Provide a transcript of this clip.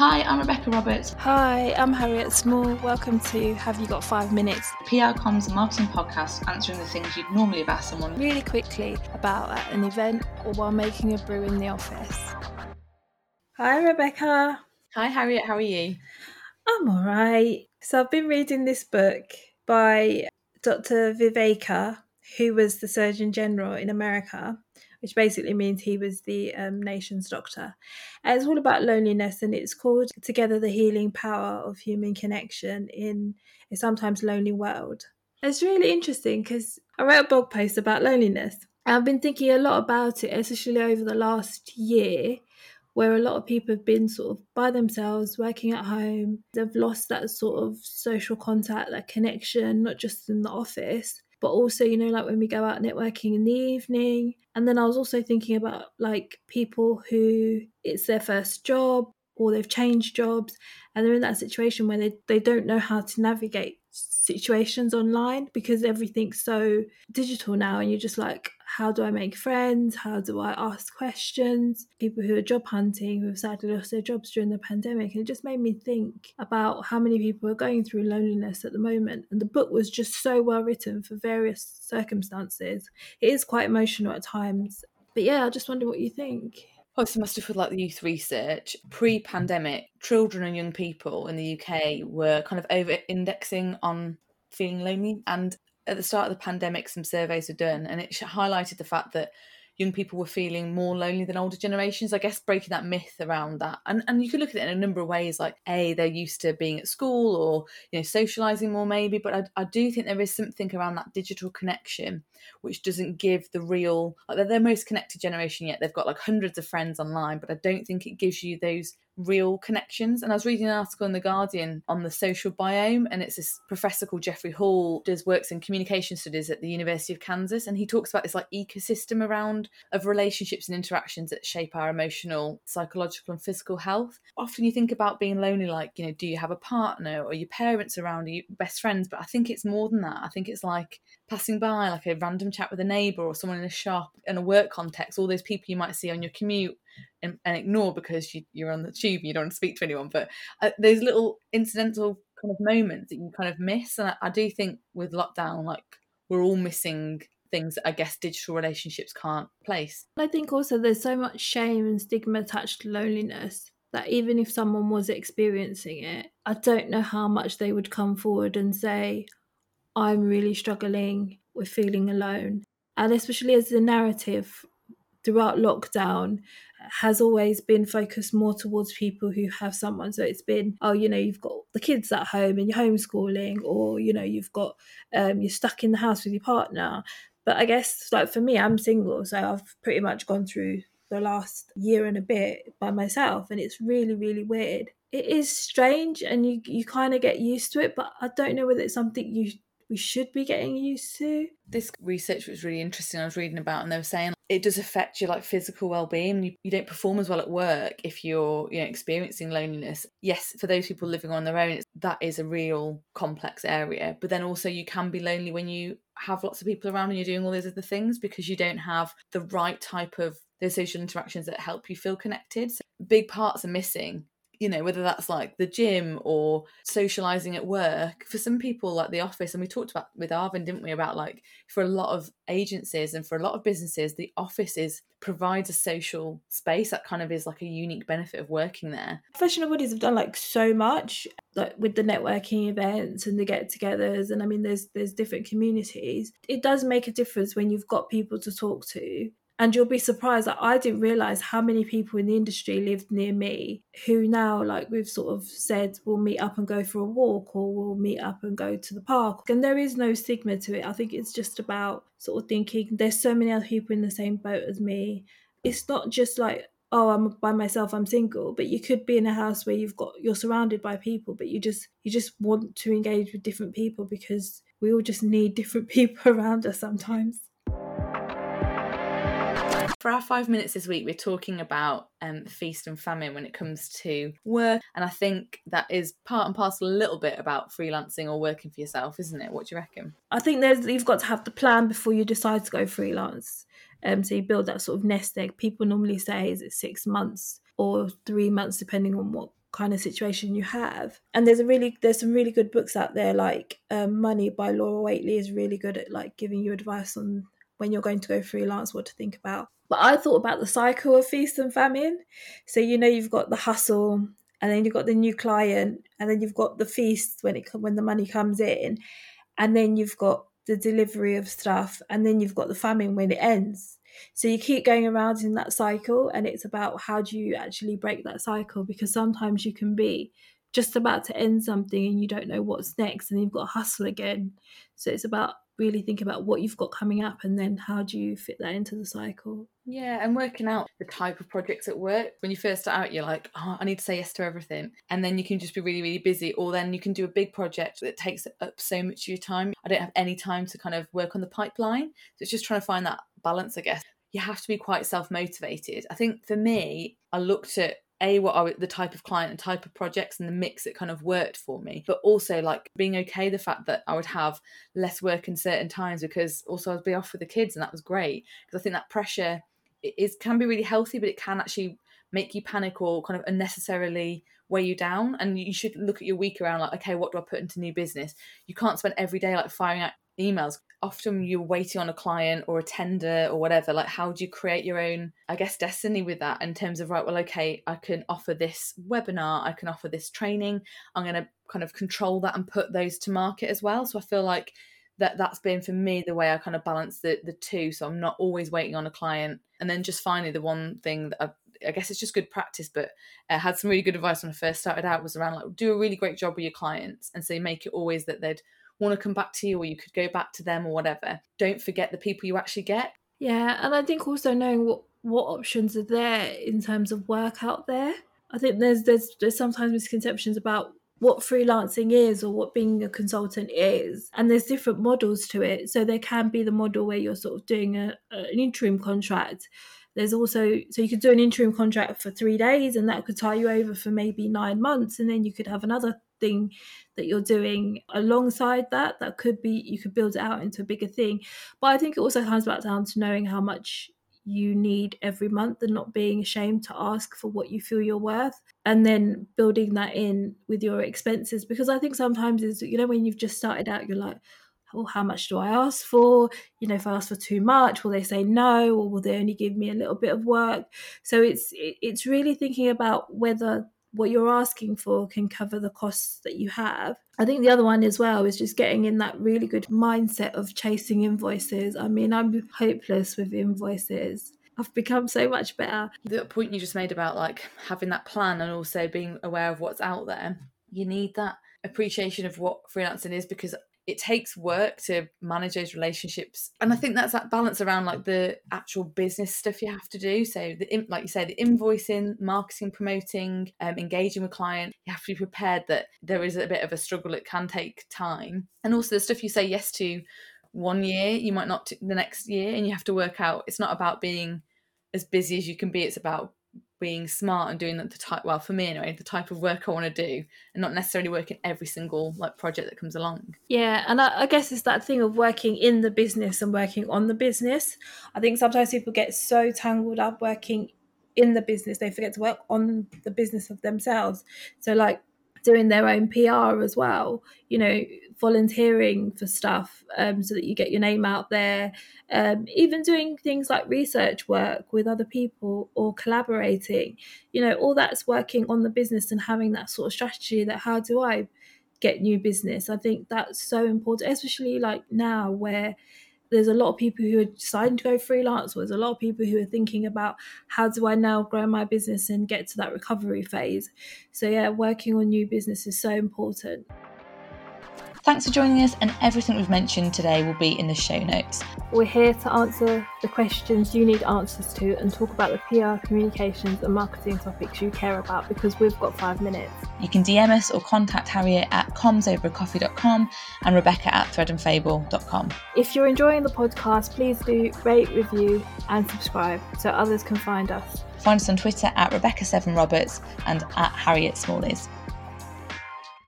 Hi, I'm Rebecca Roberts, Hi, I'm Harriet Small. Welcome to Have You Got Five Minutes? PR comms and marketing podcast, answering the things you'd normally have asked someone. Really quickly about at an event or while making a brew in the office. Hi, Rebecca. Hi, Harriet, how are you? I'm all right. So I've been reading this book by Dr. Viveka, who was the Surgeon General in America, which basically means he was the um, nation's doctor. And it's all about loneliness, and it's called Together the Healing Power of Human Connection in a Sometimes Lonely World. It's really interesting because I wrote a blog post about loneliness. I've been thinking a lot about it, especially over the last year, where a lot of people have been sort of by themselves, working at home. They've lost that sort of social contact, that connection, not just in the office, but also, you know, like when we go out networking in the evening. And then I was also thinking about like people who it's their first job or they've changed jobs and they're in that situation where they, they don't know how to navigate situations online because everything's so digital now and you're just like how do i make friends? How do i ask questions? People who are job hunting who have sadly lost their jobs during the pandemic and it just made me think about how many people are going through loneliness at the moment. And the book was just so well written for various circumstances. It is quite emotional at times. But yeah i just wonder what you think. Obviously, must have felt like the youth research. Pre pandemic, children and young people in the UK were kind of over indexing on feeling lonely. And at the start of the pandemic, some surveys were done, and it highlighted the fact that young people were feeling more lonely than older generations. I guess breaking that myth around that, and and you could look at it in a number of ways. Like a, they're used to being at school or you know socializing more maybe, but I, I do think there is something around that digital connection which doesn't give the real like they're the most connected generation yet. They've got like hundreds of friends online, but I don't think it gives you those real connections. And I was reading an article in The Guardian on the social biome, and it's this professor called Jeffrey Hall, does works in communication studies at the University of Kansas, and he talks about this like ecosystem around of relationships and interactions that shape our emotional, psychological, and physical health. Often you think about being lonely, like, you know, do you have a partner or your parents around, or your best friends? But I think it's more than that. I think it's like passing by, like a random chat with a neighbour or someone in a shop, in a work context, all those people you might see on your commute and, and ignore because you, you're on the tube and you don't want to speak to anyone. But uh, those little incidental kind of moments that you kind of miss. And I, I do think with lockdown, like we're all missing things that I guess digital relationships can't place. I think also there's so much shame and stigma attached to loneliness that even if someone was experiencing it, I don't know how much they would come forward and say, I'm really struggling with feeling alone. And especially as the narrative throughout lockdown has always been focused more towards people who have someone. So it's been, oh, you know, you've got the kids at home and you're homeschooling, or, you know, you've got, um, you're stuck in the house with your partner. But I guess, like for me, I'm single. So I've pretty much gone through the last year and a bit by myself. And it's really, really weird. It is strange and you, you kind of get used to it, but I don't know whether it's something you we should be getting used to. This research was really interesting. I was reading about, and they were saying it does affect your like physical well-being. You, you don't perform as well at work if you're you know experiencing loneliness. Yes, for those people living on their own, that is a real complex area. But then also you can be lonely when you have lots of people around and you're doing all those other things because you don't have the right type of those social interactions that help you feel connected. So big parts are missing you know whether that's like the gym or socializing at work for some people like the office and we talked about with arvin didn't we about like for a lot of agencies and for a lot of businesses the office is provides a social space that kind of is like a unique benefit of working there. Professional bodies have done like so much like with the networking events and the get-togethers and i mean there's there's different communities. It does make a difference when you've got people to talk to and you'll be surprised that I didn't realize how many people in the industry lived near me who now, like we've sort of said, we'll meet up and go for a walk or we'll meet up and go to the park. And there is no stigma to it. I think it's just about sort of thinking there's so many other people in the same boat as me. It's not just like, oh i'm by myself i'm single but you could be in a house where you've got you're surrounded by people but you just you just want to engage with different people because we all just need different people around us sometimes For our five minutes this week, we're talking about um, feast and famine when it comes to work. And I think that is part and parcel a little bit about freelancing or working for yourself, isn't it? What do you reckon? I think there's you've got to have the plan before you decide to go freelance. Um, so you build that sort of nest egg. People normally say is it six months or three months, depending on what kind of situation you have. And there's a really there's some really good books out there, like um, Money by Laura Whateley is really good at like giving you advice on when you're going to go freelance, what to think about. But I thought about the cycle of feast and famine. So you know you've got the hustle, and then you've got the new client, and then you've got the feast when it when the money comes in, and then you've got the delivery of stuff, and then you've got the famine when it ends. So you keep going around in that cycle, and it's about how do you actually break that cycle because sometimes you can be just about to end something and you don't know what's next, and you've got to hustle again. So it's about really think about what you've got coming up and then how do you fit that into the cycle? Yeah and working out the type of projects at work. When you first start out you're like oh i need to say yes to everything. And then you can just be really really busy or then you can do a big project that takes up so much of your time. I don't have any time to kind of work on the pipeline. So it's just trying to find that balance i guess. You have to be quite self-motivated. I think for me i looked at a what are the type of client and type of projects and the mix that kind of worked for me but also like being okay the fact that i would have less work in certain times because also i'd be off with the kids and that was great because i think that pressure is can be really healthy but it can actually make you panic or kind of unnecessarily weigh you down and you should look at your week around like okay what do i put into new business? You can't spend every day like firing out emails often you're waiting on a client or a tender or whatever like how do you create your own i guess destiny with that in terms of right well okay i can offer this webinar i can offer this training i'm going to kind of control that and put those to market as well. So i feel like that that's been for me the way i kind of balance the the two. So i'm not always waiting on a client. And then just finally the one thing that i I guess it's just good practice, but I had some really good advice when I first started out was around like do a really great job with your clients. And so make it always that they'd want to come back to you or you could go back to them or whatever. Don't forget the people you actually get. Yeah, and I think also knowing what what options are there in terms of work out there. I think there's there's there's sometimes misconceptions about what freelancing is or what being a consultant is and there's different models to it so there can be the model where you're sort of doing a, an interim contract there's also so you could do an interim contract for three days and that could tie you over for maybe nine months and then you could have another thing that you're doing alongside that that could be you could build it out into a bigger thing but i think it also comes back down to knowing how much you need every month and not being ashamed to ask for what you feel you're worth and then building that in with your expenses because i think sometimes is you know when you've just started out you're like well, how much do I ask for? You know, if I ask for too much, will they say no, or will they only give me a little bit of work? So it's it's really thinking about whether what you're asking for can cover the costs that you have. I think the other one as well is just getting in that really good mindset of chasing invoices. I mean, I'm hopeless with invoices. I've become so much better. The point you just made about like having that plan and also being aware of what's out there, you need that appreciation of what freelancing is because it takes work to manage those relationships. And i think that's that balance around like the actual business stuff you have to do. So the like you say the invoicing marketing promoting um, engaging with client you have to be prepared that there is a bit of a struggle it can take time. And also the stuff you say yes to one year you might not the next year and you have to work out it's not about being as busy as you can be it's about being smart and doing the type well for me anyway the type of work i want to do and not necessarily working every single like project that comes along. Yeah and I, I, guess it's that thing of working in the business and working on the business. I think sometimes people get so tangled up working in the business they forget to work on the business of themselves. So like doing their own PR as well, you know, volunteering for stuff um, so that you get your name out there, um, even doing things like research work with other people or collaborating, you know, all that's working on the business and having that sort of strategy that how do I get new business? I think that's so important, especially like now where there's a lot of people who are deciding to go freelance or there's a lot of people who are thinking about how do i now grow my business and get to that recovery phase? So yeah working on new business is so important Thanks for joining us, and everything we've mentioned today will be in the show notes. We're here to answer the questions you need answers to and talk about the PR, communications, and marketing topics you care about because we've got five minutes. You can DM us or contact Harriet at comsovercoffee.com and Rebecca at threadandfable.com. If you're enjoying the podcast, please do rate, review, and subscribe so others can find us. Find us on Twitter at Rebecca7Roberts and at Harriet Smallies.